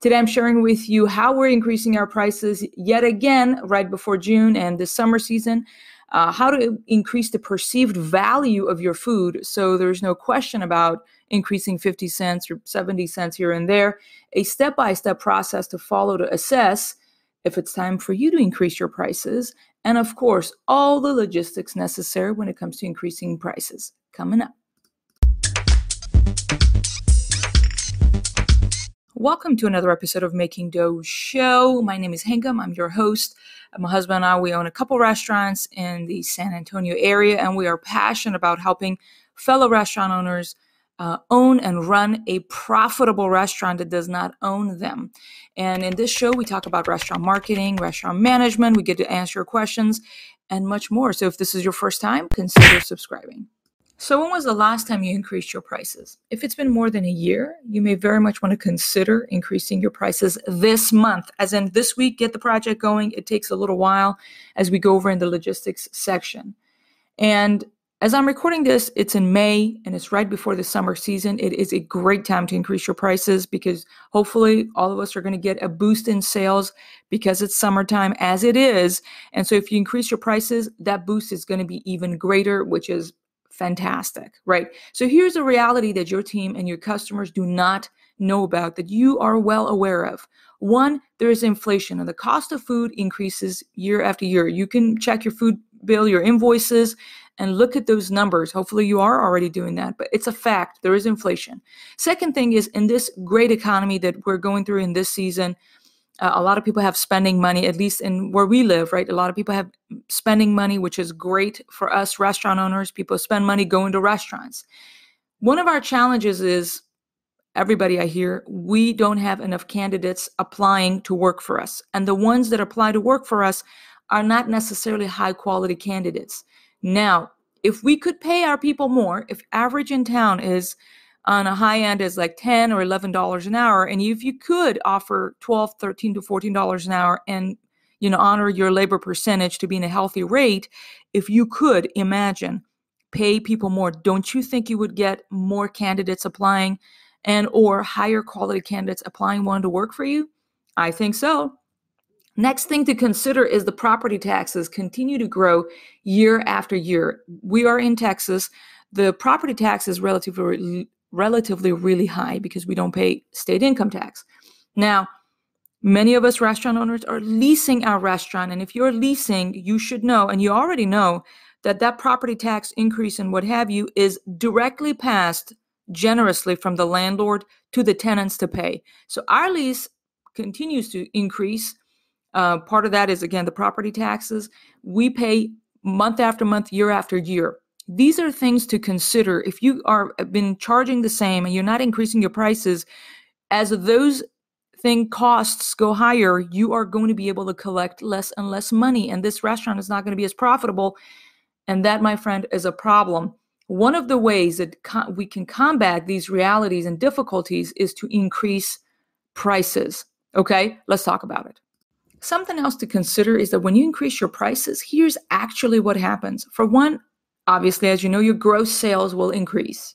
Today, I'm sharing with you how we're increasing our prices yet again right before June and the summer season. Uh, how to increase the perceived value of your food so there's no question about increasing 50 cents or 70 cents here and there. A step by step process to follow to assess if it's time for you to increase your prices. And of course, all the logistics necessary when it comes to increasing prices coming up. Welcome to another episode of Making Dough Show. My name is Hengam. I'm your host. My husband and I, we own a couple restaurants in the San Antonio area, and we are passionate about helping fellow restaurant owners uh, own and run a profitable restaurant that does not own them. And in this show, we talk about restaurant marketing, restaurant management. We get to answer your questions and much more. So if this is your first time, consider subscribing. So, when was the last time you increased your prices? If it's been more than a year, you may very much want to consider increasing your prices this month. As in, this week, get the project going. It takes a little while as we go over in the logistics section. And as I'm recording this, it's in May and it's right before the summer season. It is a great time to increase your prices because hopefully all of us are going to get a boost in sales because it's summertime as it is. And so if you increase your prices, that boost is going to be even greater, which is fantastic, right? So here's a reality that your team and your customers do not know about that you are well aware of. One, there is inflation and the cost of food increases year after year. You can check your food bill, your invoices, and look at those numbers. Hopefully, you are already doing that, but it's a fact. There is inflation. Second thing is in this great economy that we're going through in this season, uh, a lot of people have spending money, at least in where we live, right? A lot of people have spending money, which is great for us restaurant owners. People spend money going to restaurants. One of our challenges is everybody I hear, we don't have enough candidates applying to work for us. And the ones that apply to work for us are not necessarily high quality candidates. Now, if we could pay our people more, if average in town is on a high end is like 10 or 11 dollars an hour and if you could offer 12 13 to 14 dollars an hour and you know honor your labor percentage to be in a healthy rate if you could imagine pay people more don't you think you would get more candidates applying and or higher quality candidates applying wanting to work for you i think so Next thing to consider is the property taxes continue to grow year after year. We are in Texas. The property tax is relatively relatively really high because we don't pay state income tax. Now, many of us restaurant owners are leasing our restaurant. And if you're leasing, you should know, and you already know, that that property tax increase and what have you is directly passed generously from the landlord to the tenants to pay. So our lease continues to increase. Uh, part of that is, again, the property taxes. We pay month after month, year after year these are things to consider if you are uh, been charging the same and you're not increasing your prices as those thing costs go higher you are going to be able to collect less and less money and this restaurant is not going to be as profitable and that my friend is a problem. One of the ways that co- we can combat these realities and difficulties is to increase prices okay? Let's talk about it. Something else to consider is that when you increase your prices here's actually what happens. For one Obviously, as you know, your gross sales will increase.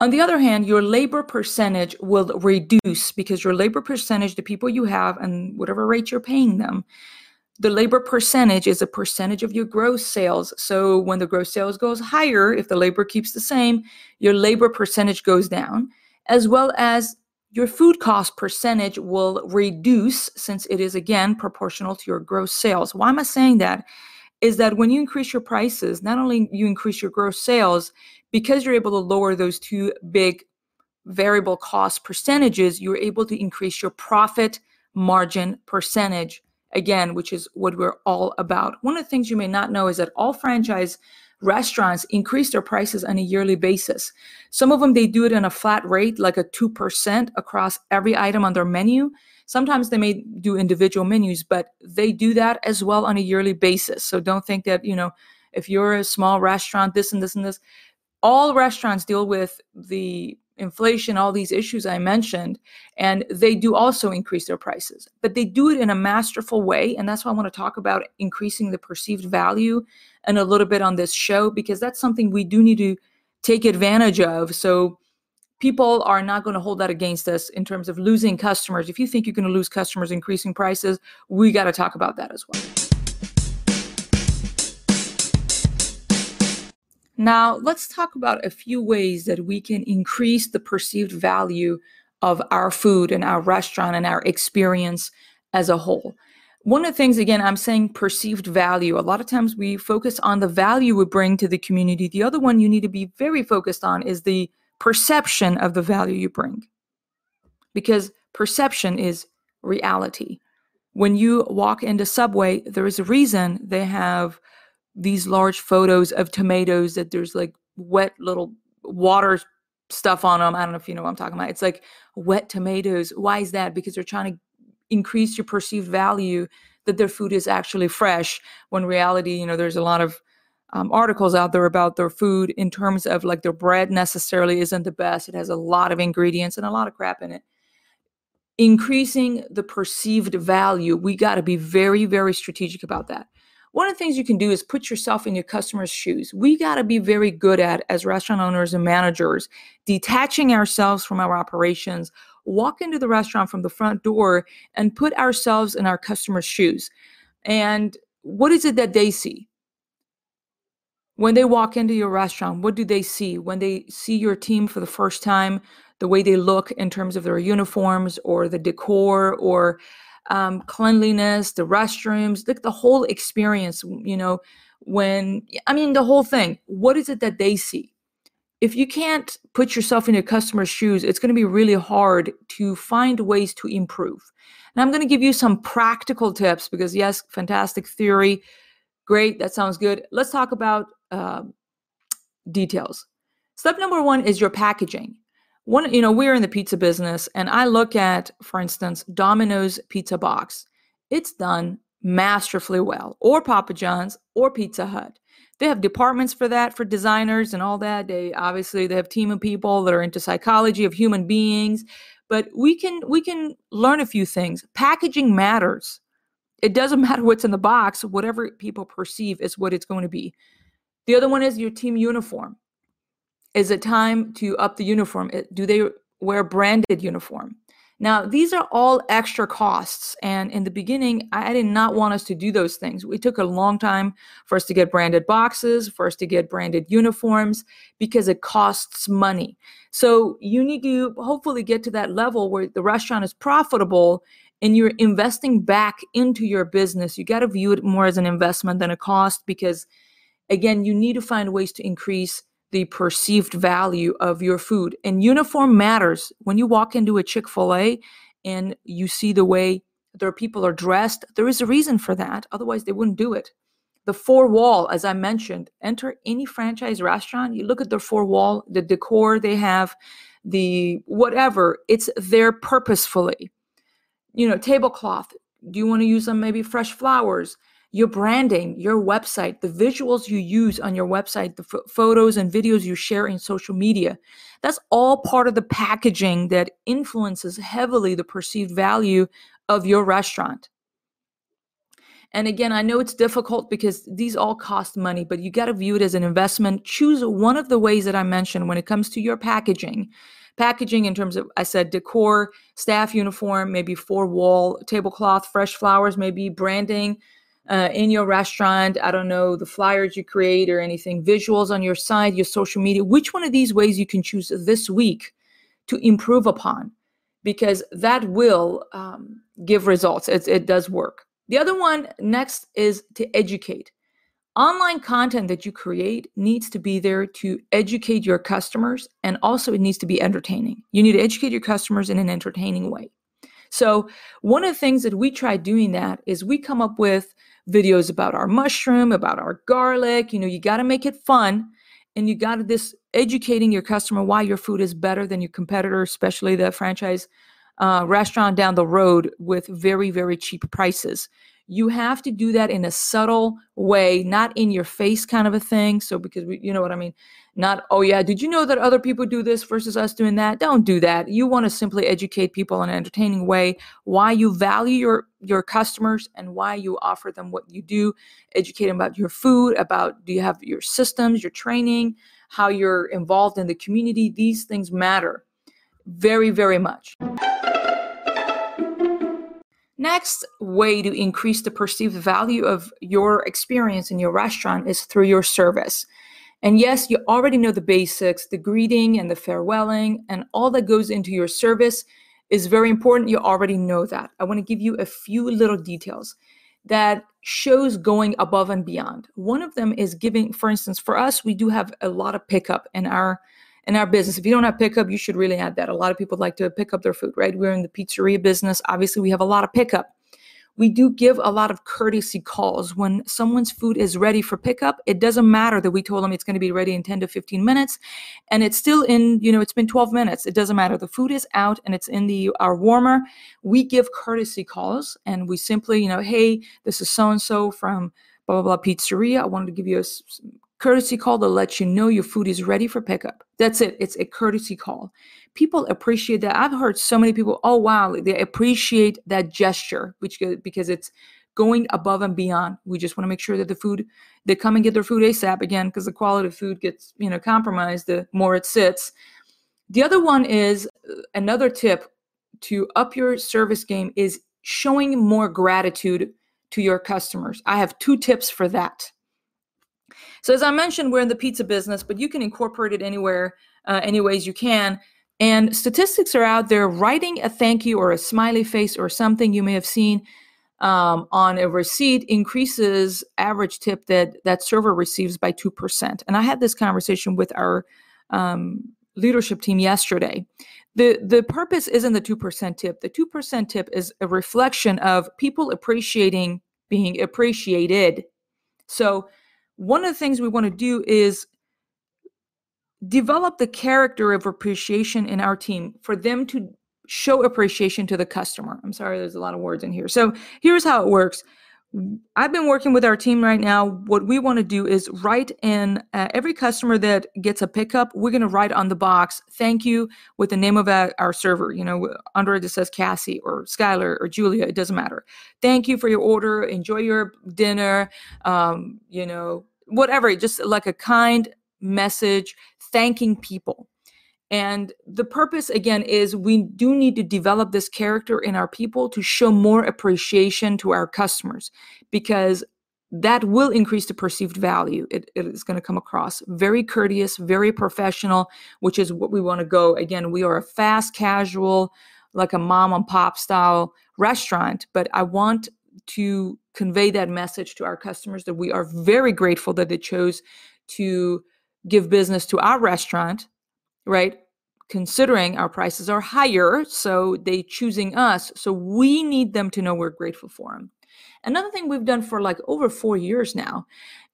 On the other hand, your labor percentage will reduce because your labor percentage, the people you have, and whatever rate you're paying them, the labor percentage is a percentage of your gross sales. So when the gross sales goes higher, if the labor keeps the same, your labor percentage goes down, as well as your food cost percentage will reduce since it is again proportional to your gross sales. Why am I saying that? Is that when you increase your prices, not only you increase your gross sales, because you're able to lower those two big variable cost percentages, you're able to increase your profit margin percentage again, which is what we're all about. One of the things you may not know is that all franchise restaurants increase their prices on a yearly basis. Some of them they do it in a flat rate, like a 2% across every item on their menu. Sometimes they may do individual menus, but they do that as well on a yearly basis. So don't think that, you know, if you're a small restaurant, this and this and this, all restaurants deal with the inflation, all these issues I mentioned, and they do also increase their prices, but they do it in a masterful way. And that's why I want to talk about increasing the perceived value and a little bit on this show, because that's something we do need to take advantage of. So people are not going to hold that against us in terms of losing customers. If you think you're going to lose customers increasing prices, we got to talk about that as well. Now, let's talk about a few ways that we can increase the perceived value of our food and our restaurant and our experience as a whole. One of the things, again, I'm saying perceived value. A lot of times we focus on the value we bring to the community. The other one you need to be very focused on is the perception of the value you bring. Because perception is reality. When you walk into Subway, there is a reason they have these large photos of tomatoes that there's like wet little water stuff on them. I don't know if you know what I'm talking about. It's like wet tomatoes. Why is that? Because they're trying to increase your perceived value that their food is actually fresh when reality, you know, there's a lot of um, articles out there about their food in terms of like their bread necessarily isn't the best. It has a lot of ingredients and a lot of crap in it. Increasing the perceived value, we got to be very, very strategic about that. One of the things you can do is put yourself in your customer's shoes. We got to be very good at, as restaurant owners and managers, detaching ourselves from our operations, walk into the restaurant from the front door, and put ourselves in our customer's shoes. And what is it that they see? When they walk into your restaurant, what do they see? When they see your team for the first time, the way they look in terms of their uniforms or the decor or um, cleanliness, the restrooms, like the whole experience, you know, when, I mean, the whole thing. What is it that they see? If you can't put yourself in your customer's shoes, it's going to be really hard to find ways to improve. And I'm going to give you some practical tips because, yes, fantastic theory. Great. That sounds good. Let's talk about uh, details. Step number one is your packaging. One, you know, we're in the pizza business, and I look at, for instance, Domino's pizza box. It's done masterfully well, or Papa John's, or Pizza Hut. They have departments for that, for designers and all that. They obviously they have team of people that are into psychology of human beings. But we can we can learn a few things. Packaging matters. It doesn't matter what's in the box. Whatever people perceive is what it's going to be. The other one is your team uniform. Is it time to up the uniform? Do they wear branded uniform? Now, these are all extra costs. And in the beginning, I did not want us to do those things. We took a long time for us to get branded boxes, for us to get branded uniforms, because it costs money. So you need to hopefully get to that level where the restaurant is profitable and you're investing back into your business. You got to view it more as an investment than a cost because Again, you need to find ways to increase the perceived value of your food. And uniform matters. When you walk into a Chick fil A and you see the way their people are dressed, there is a reason for that. Otherwise, they wouldn't do it. The four wall, as I mentioned, enter any franchise restaurant, you look at their four wall, the decor they have, the whatever, it's there purposefully. You know, tablecloth. Do you want to use them maybe fresh flowers? Your branding, your website, the visuals you use on your website, the f- photos and videos you share in social media. That's all part of the packaging that influences heavily the perceived value of your restaurant. And again, I know it's difficult because these all cost money, but you got to view it as an investment. Choose one of the ways that I mentioned when it comes to your packaging. Packaging in terms of, I said, decor, staff uniform, maybe four wall tablecloth, fresh flowers, maybe branding, uh, in your restaurant, I don't know, the flyers you create or anything, visuals on your site, your social media, which one of these ways you can choose this week to improve upon because that will um, give results. It, it does work. The other one next is to educate. Online content that you create needs to be there to educate your customers and also it needs to be entertaining. You need to educate your customers in an entertaining way. So, one of the things that we try doing that is we come up with videos about our mushroom, about our garlic. You know, you got to make it fun and you got to this educating your customer why your food is better than your competitor, especially the franchise uh, restaurant down the road with very, very cheap prices. You have to do that in a subtle way, not in your face kind of a thing. So, because we, you know what I mean? Not, oh yeah, did you know that other people do this versus us doing that? Don't do that. You want to simply educate people in an entertaining way why you value your your customers and why you offer them what you do. Educate them about your food, about do you have your systems, your training, how you're involved in the community. These things matter. very, very much. Next way to increase the perceived value of your experience in your restaurant is through your service. And yes, you already know the basics, the greeting and the farewelling, and all that goes into your service is very important. You already know that. I want to give you a few little details that shows going above and beyond. One of them is giving, for instance, for us, we do have a lot of pickup in our in our business. If you don't have pickup, you should really add that. A lot of people like to pick up their food, right? We're in the pizzeria business. Obviously, we have a lot of pickup. We do give a lot of courtesy calls when someone's food is ready for pickup. It doesn't matter that we told them it's going to be ready in 10 to 15 minutes and it's still in, you know, it's been 12 minutes. It doesn't matter. The food is out and it's in the our warmer. We give courtesy calls and we simply, you know, hey, this is so and so from blah blah blah pizzeria. I wanted to give you a courtesy call to let you know your food is ready for pickup. That's it. It's a courtesy call. People appreciate that. I've heard so many people, oh wow, they appreciate that gesture, which because it's going above and beyond. We just want to make sure that the food they come and get their food ASAP again because the quality of food gets, you know, compromised the more it sits. The other one is uh, another tip to up your service game is showing more gratitude to your customers. I have two tips for that. So as I mentioned, we're in the pizza business, but you can incorporate it anywhere, uh, any ways you can. And statistics are out there. Writing a thank you or a smiley face or something you may have seen um, on a receipt increases average tip that that server receives by two percent. And I had this conversation with our um, leadership team yesterday. The the purpose isn't the two percent tip. The two percent tip is a reflection of people appreciating being appreciated. So one of the things we want to do is develop the character of appreciation in our team for them to show appreciation to the customer. I'm sorry, there's a lot of words in here. So here's how it works. I've been working with our team right now. What we want to do is write in uh, every customer that gets a pickup, we're going to write on the box, thank you, with the name of our, our server. You know, under it says Cassie or Skylar or Julia, it doesn't matter. Thank you for your order. Enjoy your dinner. Um, you know, whatever, just like a kind message thanking people. And the purpose, again, is we do need to develop this character in our people to show more appreciation to our customers because that will increase the perceived value. It, it is going to come across very courteous, very professional, which is what we want to go. Again, we are a fast casual, like a mom and pop style restaurant, but I want to convey that message to our customers that we are very grateful that they chose to give business to our restaurant, right? Considering our prices are higher, so they choosing us. So we need them to know we're grateful for them. Another thing we've done for like over four years now,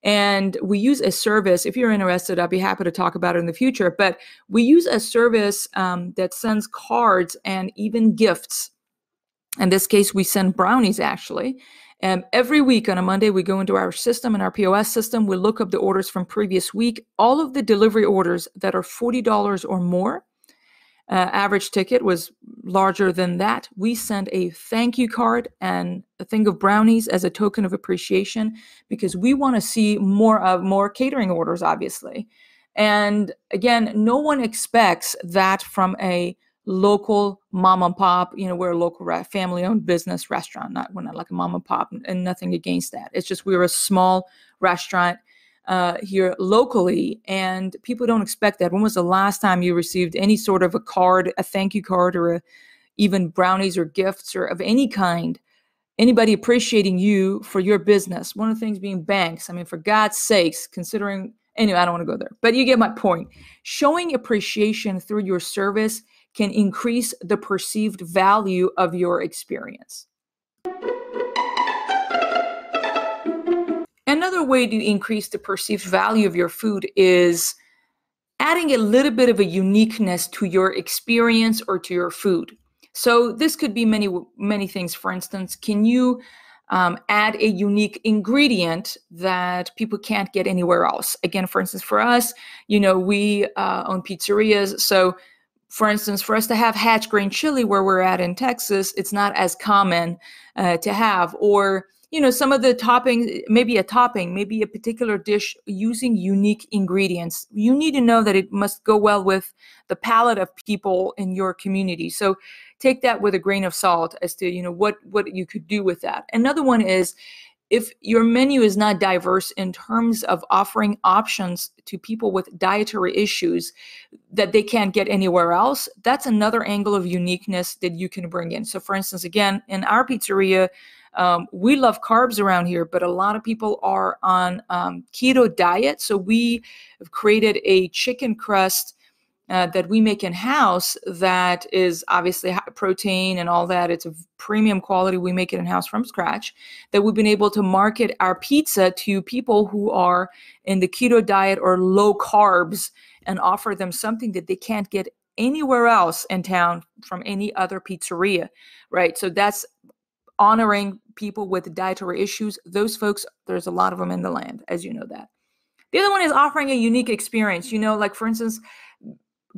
and we use a service. If you're interested, I'd be happy to talk about it in the future. But we use a service um, that sends cards and even gifts. In this case, we send brownies actually um, every week on a Monday, we go into our system and our POS system. We look up the orders from previous week. All of the delivery orders that are $40 or more, uh, average ticket was larger than that. We send a thank you card and a thing of brownies as a token of appreciation because we want to see more of more catering orders, obviously. And again, no one expects that from a local mom and pop you know we're a local family owned business restaurant not we're not like a mom and pop and nothing against that. It's just we're a small restaurant uh, here locally and people don't expect that. When was the last time you received any sort of a card a thank you card or a, even brownies or gifts or of any kind? Anybody appreciating you for your business? One of the things being banks. I mean for god's sakes considering anyway i don't want to go there but you get my point. Showing appreciation through your service can increase the perceived value of your experience. Another way to increase the perceived value of your food is adding a little bit of a uniqueness to your experience or to your food. So this could be many many things. For instance, can you um, add a unique ingredient that people can't get anywhere else? Again, for instance, for us, you know, we uh, own pizzerias, so for instance, for us to have hatch green chili where we're at in Texas, it's not as common uh, to have. Or you know some of the toppings maybe a topping maybe a particular dish using unique ingredients. You need to know that it must go well with the palate of people in your community. So take that with a grain of salt as to you know what what you could do with that. Another one is if your menu is not diverse in terms of offering options to people with dietary issues that they can't get anywhere else, that's another angle of uniqueness that you can bring in. So, for instance, again, in our pizzeria, um, we love carbs around here, but a lot of people are on um, keto diet. So we have created a chicken crust uh, that we make in house that is obviously high protein and all that. It's a premium quality. We make it in house from scratch. That we've been able to market our pizza to people who are in the keto diet or low carbs and offer them something that they can't get anywhere else in town from any other pizzeria, right? So that's honoring people with dietary issues. Those folks, there's a lot of them in the land, as you know that. The other one is offering a unique experience. You know, like for instance,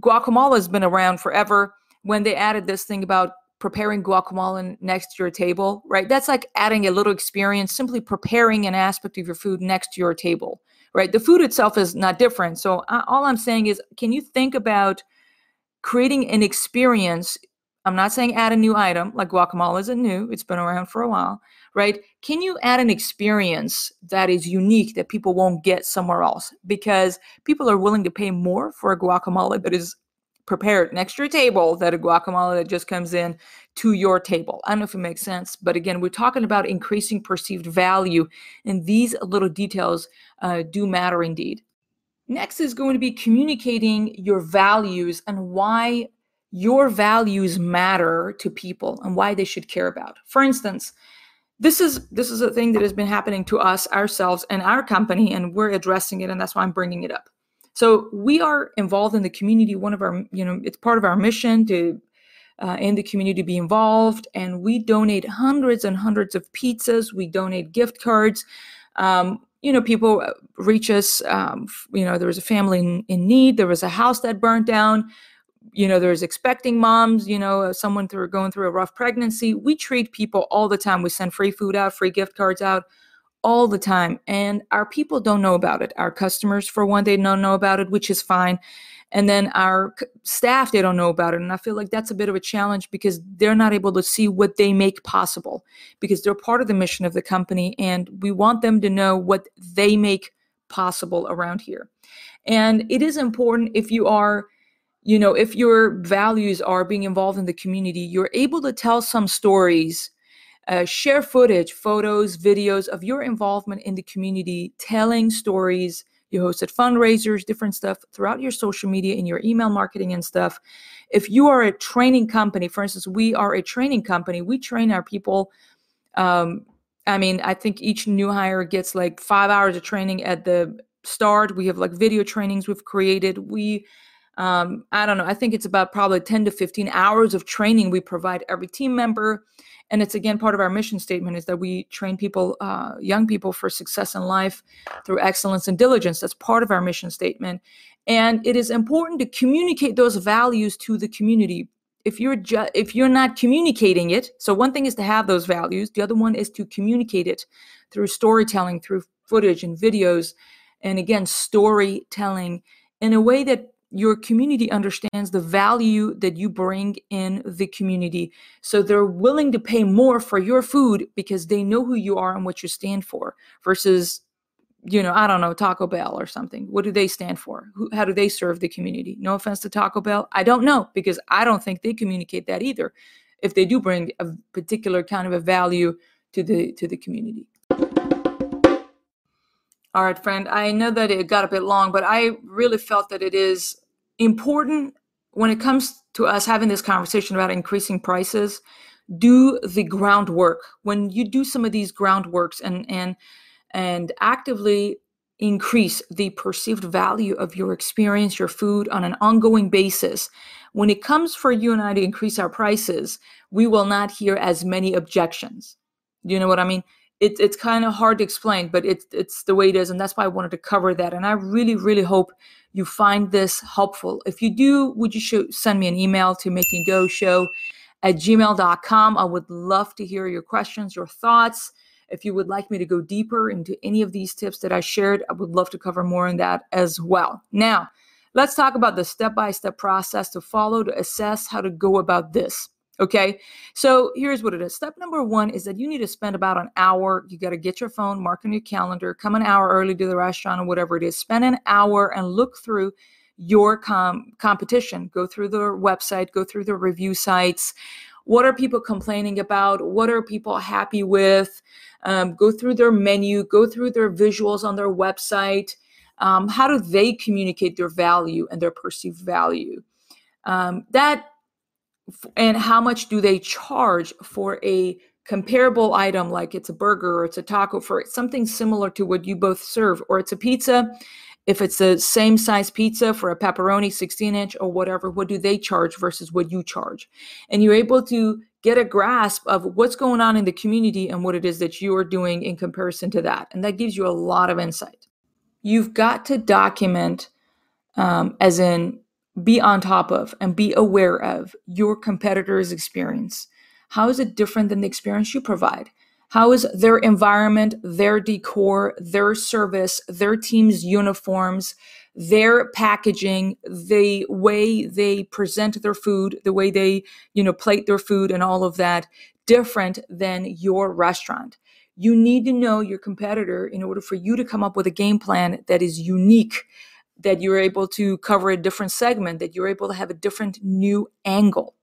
guacamole has been around forever. When they added this thing about preparing guacamole next to your table, right? That's like adding a little experience, simply preparing an aspect of your food next to your table, right? The food itself is not different. So uh, all I'm saying is, can you think about creating an experience I'm not saying add a new item, like guacamole isn't new, it's been around for a while, right? Can you add an experience that is unique that people won't get somewhere else? Because people are willing to pay more for a guacamole that is prepared next to your table than a guacamole that just comes in to your table. I don't know if it makes sense, but again, we're talking about increasing perceived value, and these little details uh, do matter indeed. Next is going to be communicating your values and why your values matter to people and why they should care about. For instance, this is this is a thing that has been happening to us ourselves and our company and we're addressing it and that's why I'm bringing it up. So we are involved in the community one of our you know it's part of our mission to uh, in the community be involved and we donate hundreds and hundreds of pizzas we donate gift cards um, you know people reach us um, you know there was a family in, in need there was a house that burnt down you know there's expecting moms you know uh, someone through going through a rough pregnancy we treat people all the time. We send free food out free gift cards out all the time and our people don't know about it. Our customers for one they don't know about it which is fine and then our staff they don't know about it and i feel like that's a bit of a challenge because they're not able to see what they make possible because they're part of the mission of the company and we want them to know what they make possible around here. And it is important if you are you know, if your values are being involved in the community, you're able to tell some stories, uh, share footage, photos, videos of your involvement in the community, telling stories. You hosted fundraisers, different stuff throughout your social media, in your email marketing and stuff. If you are a training company, for instance, we are a training company, we train our people. Um, I mean, I think each new hire gets like five hours of training at the start. We have like video trainings we've created. We um, I don't know. I think it's about probably 10 to 15 hours of training we provide every team member. And it's again part of our mission statement is that we train people, uh, young people, for success in life through excellence and diligence. That's part of our mission statement. And it is important to communicate those values to the community. If you're ju- if you're not communicating it, so one thing is to have those values. The other one is to communicate it through storytelling, through footage and videos, and again storytelling in a way that your community understands the value that you bring in the community. So they're willing to pay more for your food because they know who you are and what you stand for versus, you know, I don't know, Taco Bell or something. What do they stand for? Who, how do they serve the community? No offense to Taco Bell. I don't know because I don't think they communicate that either if they do bring a particular kind of a value to the to the community. All right, friend. I know that it got a bit long, but I really felt that it is important when it comes to us having this conversation about increasing prices. Do the groundwork. When you do some of these groundworks and and and actively increase the perceived value of your experience, your food on an ongoing basis. When it comes for you and I to increase our prices, we will not hear as many objections. Do you know what I mean? It, it's kind of hard to explain, but it's it's the way it is, and that's why I wanted to cover that. And I really, really hope you find this helpful. If you do, would you show, send me an email to making dough show at gmail.com? I would love to hear your questions, your thoughts. If you would like me to go deeper into any of these tips that I shared, I would love to cover more on that as well. Now, let's talk about the step by step process to follow to assess how to go about this. Okay, so here's what it is. Step number one is that you need to spend about an hour. You got to get your phone, mark on your calendar, come an hour early to the restaurant or whatever it is. Spend an hour and look through your com- competition. Go through their website, go through their review sites. What are people complaining about? What are people happy with? Um, go through their menu, go through their visuals on their website. Um, how do they communicate their value and their perceived value? Um, that and how much do they charge for a comparable item like it's a burger or it's a taco for something similar to what you both serve or it's a pizza? If it's the same size pizza for a pepperoni 16 inch or whatever what do they charge versus what you charge? And you're able to get a grasp of what's going on in the community and what it is that you are doing in comparison to that and that gives you a lot of insight. You've got to document um, as in be on top of and be aware of your competitor's experience. How is it different than the experience you provide? How is their environment, their decor, their service, their team's uniforms, their packaging, the way they present their food, the way they, you know, plate their food and all of that different than your restaurant? You need to know your competitor in order for you to come up with a game plan that is unique that you're able to cover a different segment, that you're able to have a different new angle.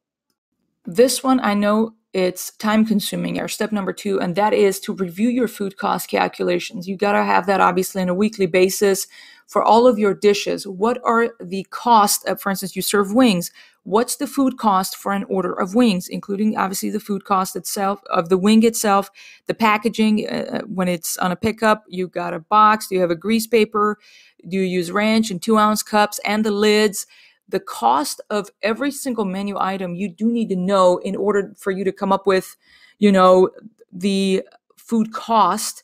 This one, I know it's time consuming, our step number two, and that is to review your food cost calculations. You got to have that obviously on a weekly basis for all of your dishes. What are the cost of, for instance, you serve wings. What's the food cost for an order of wings, including obviously the food cost itself of the wing itself, the packaging uh, uh when it's on a pickup, you got a box, do you have a grease paper, do you use ranch and two ounce cups and the lids? The cost of every single menu item you do need to know in order for you to come up with, you know, the food cost,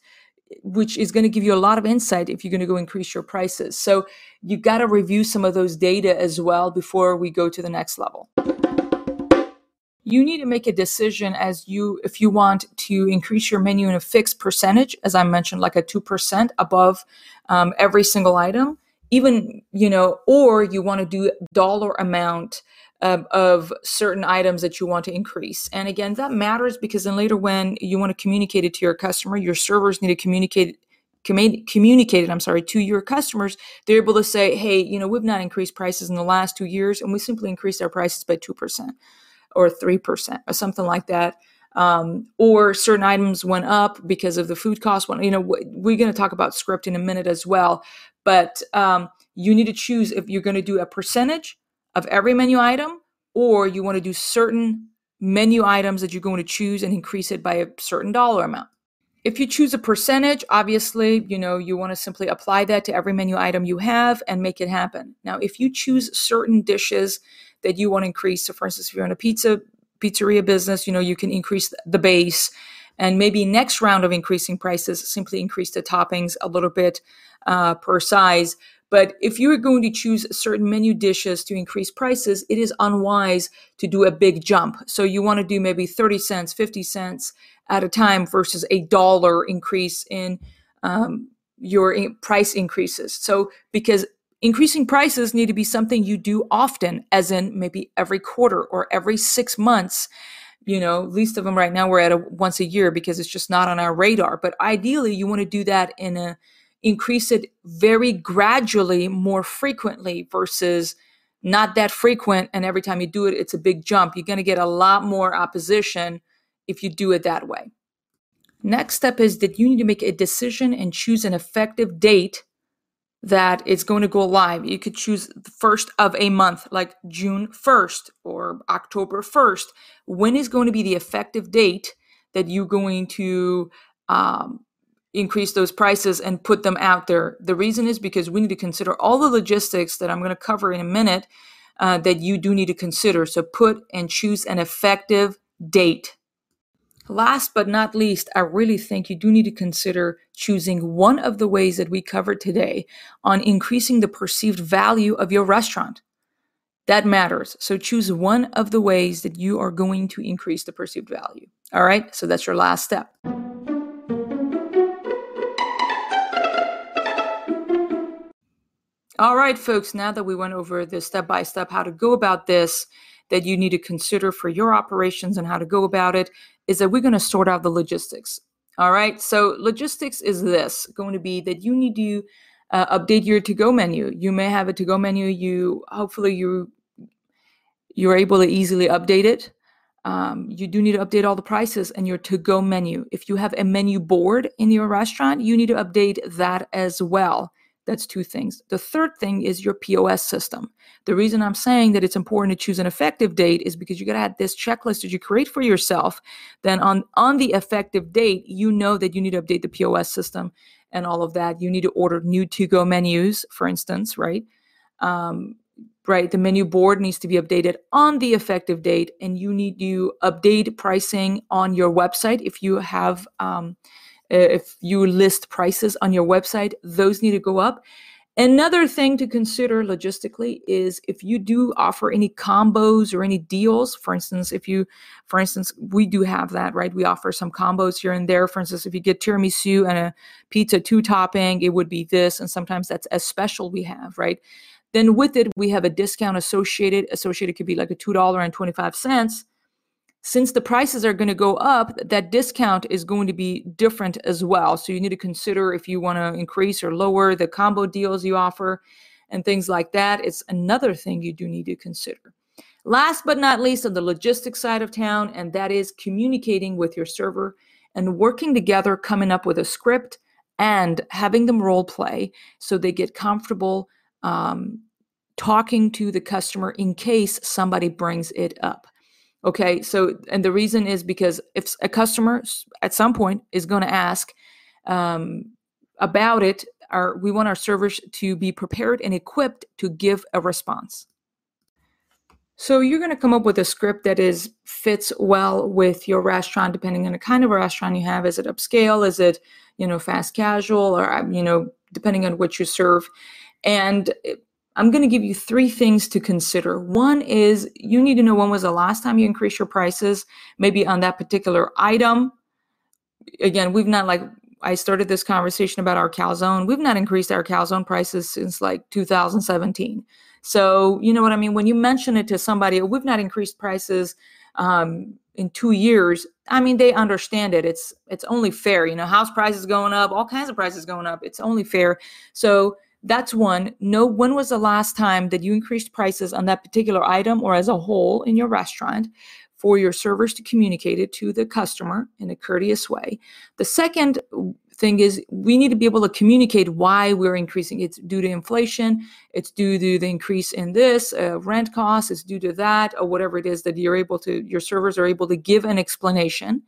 which is going to give you a lot of insight if you're going to go increase your prices. So you got to review some of those data as well before we go to the next level you need to make a decision as you if you want to increase your menu in a fixed percentage as i mentioned like a 2% above um, every single item even you know or you want to do dollar amount of certain items that you want to increase and again that matters because then later when you want to communicate it to your customer your servers need to communicate communicated i'm sorry to your customers they're able to say hey you know we've not increased prices in the last two years and we simply increased our prices by 2% or 3% or something like that. Um, or certain items went up because of the food cost. One, you know, we're going to talk about script in a minute as well. But um, you need to choose if you're going to do a percentage of every menu item, or you want to do certain menu items that you're going to choose and increase it by a certain dollar amount. If you choose a percentage, obviously, you know, you want to simply apply that to every menu item you have and make it happen. Now, if you choose certain dishes that you want to increase. So, for instance, if you're in a pizza pizzeria business, you know you can increase the base, and maybe next round of increasing prices, simply increase the toppings a little bit uh, per size. But if you are going to choose certain menu dishes to increase prices, it is unwise to do a big jump. So you want to do maybe 30 cents, 50 cents at a time versus a dollar increase in um, your price increases. So because Increasing prices need to be something you do often, as in maybe every quarter or every six months. You know, least of them right now we're at a once a year because it's just not on our radar. But ideally, you want to do that in a increase it very gradually, more frequently versus not that frequent. And every time you do it, it's a big jump. You're going to get a lot more opposition if you do it that way. Next step is that you need to make a decision and choose an effective date that it's going to go live. You could choose the first of a month, like June 1st or October 1st. When is going to be the effective date that you're going to um, increase those prices and put them out there? The reason is because we need to consider all the logistics that I'm going to cover in a minute uh, that you do need to consider. So put and choose an effective date. Last but not least, I really think you do need to consider choosing one of the ways that we covered today on increasing the perceived value of your restaurant. That matters. So choose one of the ways that you are going to increase the perceived value. All right. So that's your last step. All right, folks, now that we went over the step by step how to go about this, that you need to consider for your operations and how to go about it, is that we're going to sort out the logistics. All right, so logistics is this going to be that you need to uh, update your to go menu. You may have a to go menu, you hopefully you you're able to easily update it. Um, you do need to update all the prices and your to go menu. If you have a menu board in your restaurant, you need to update that as well. That's two things. The third thing is your POS system. The reason I'm saying that it's important to choose an effective date is because you got to have this checklist that you create for yourself. Then on on the effective date, you know that you need to update the POS system and all of that. You need to order new to-go menus, for instance, right? Um, right. The menu board needs to be updated on the effective date, and you need to update pricing on your website if you have. Um, Uh, if you list prices on your website, those need to go up. Another thing to consider logistically is if you do offer any combos or any deals. For instance, if you, for instance, we do have that, right? We offer some combos here and there. For instance, if you get tiramisu and a pizza two topping, it would be this. And sometimes that's a special we have, right? Then with it, we have a discount associated. Associated could be like a $2.25 since the prices are going to go up, that discount is going to be different as well. So you need to consider if you want to increase or lower the combo deals you offer and things like that. It's another thing you do need to consider. Last but not least, on the logistics side of town, and that is communicating with your server and working together, coming up with a script and having them role play so they get comfortable um, talking to the customer in case somebody brings it up. Okay, so and the reason is because if a customer at some point is going to ask um, about it, our we want our servers to be prepared and equipped to give a response. So you're going to come up with a script that is fits well with your restaurant, depending on the kind of restaurant you have. Is it upscale? Is it you know fast casual? Or um, you know depending on what you serve, and I'm going to give you three things to consider. One is you need to know when was the last time you increased your prices, maybe on that particular item. Again, we've not like I started this conversation about our calzone. We've not increased our calzone prices since like 2017. So, you know what I mean? When you mention it to somebody, we've not increased prices um, in two years. I mean, they understand it. It's it's only fair. You know, house prices going up, all kinds of prices going up. It's only fair. So that's one. Know when was the last time that you increased prices on that particular item or as a whole in your restaurant for your servers to communicate it to the customer in a courteous way. The second thing is we need to be able to communicate why we're increasing. It's due to inflation, it's due to the increase in this uh, rent cost, it's due to that, or whatever it is that you're able to, your servers are able to give an explanation.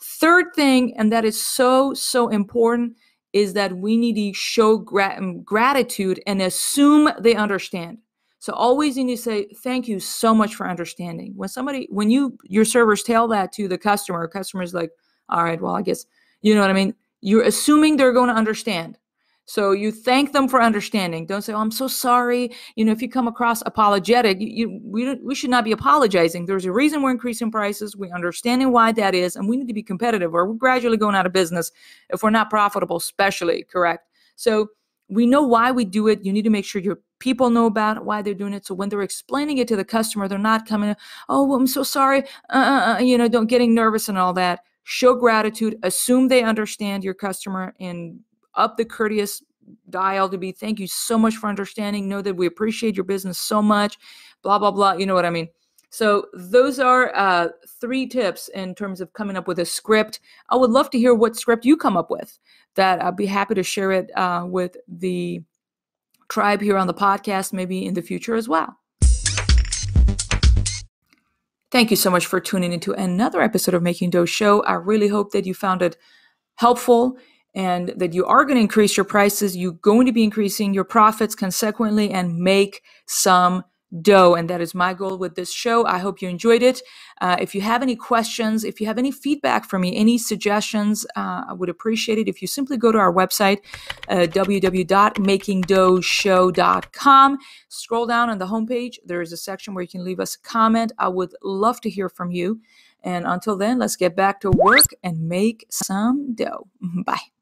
Third thing, and that is so, so important, is that we need to show um, gratitude and assume they understand. So always you need to say thank you so much for understanding. When somebody when you your servers tell that to the customer, customer's like, all right, well, I guess you know what I mean. You're assuming they're going to understand. So you thank them for understanding. Don't say, "Oh, I'm so sorry." You know, if you come across apologetic, you, you we we should not be apologizing. There's a reason we're increasing prices. We understanding why that is, and we need to be competitive, or we're gradually going out of business if we're not profitable. Especially correct. So we know why we do it. You need to make sure your people know about why they're doing it. So when they're explaining it to the customer, they're not coming, "Oh, well, I'm so sorry," uh, uh, uh you know, don't getting nervous and all that. Show gratitude. Assume they understand your customer and up the courteous dial to be thank you so much for understanding. Know that we appreciate your business so much blah blah blah you know what i mean? So those are uh, three tips in terms of coming up with a script. I would love to hear what script you come up with that i'd be happy to share it uh, with the tribe here on the podcast maybe in the future as well. Thank you so much for tuning into another episode of making dough show. I really hope that you found it helpful and that you are going to increase your prices, you're going to be increasing your profits consequently and make some dough. And that is my goal with this show. I hope you enjoyed it. Uh, if you have any questions, if you have any feedback for me, any suggestions, uh, I would appreciate it if you simply go to our website, uh, www.makingdoughshow.com. Scroll down on the homepage. There is a section where you can leave us a comment. I would love to hear from you. And until then, let's get back to work and make some dough. Bye.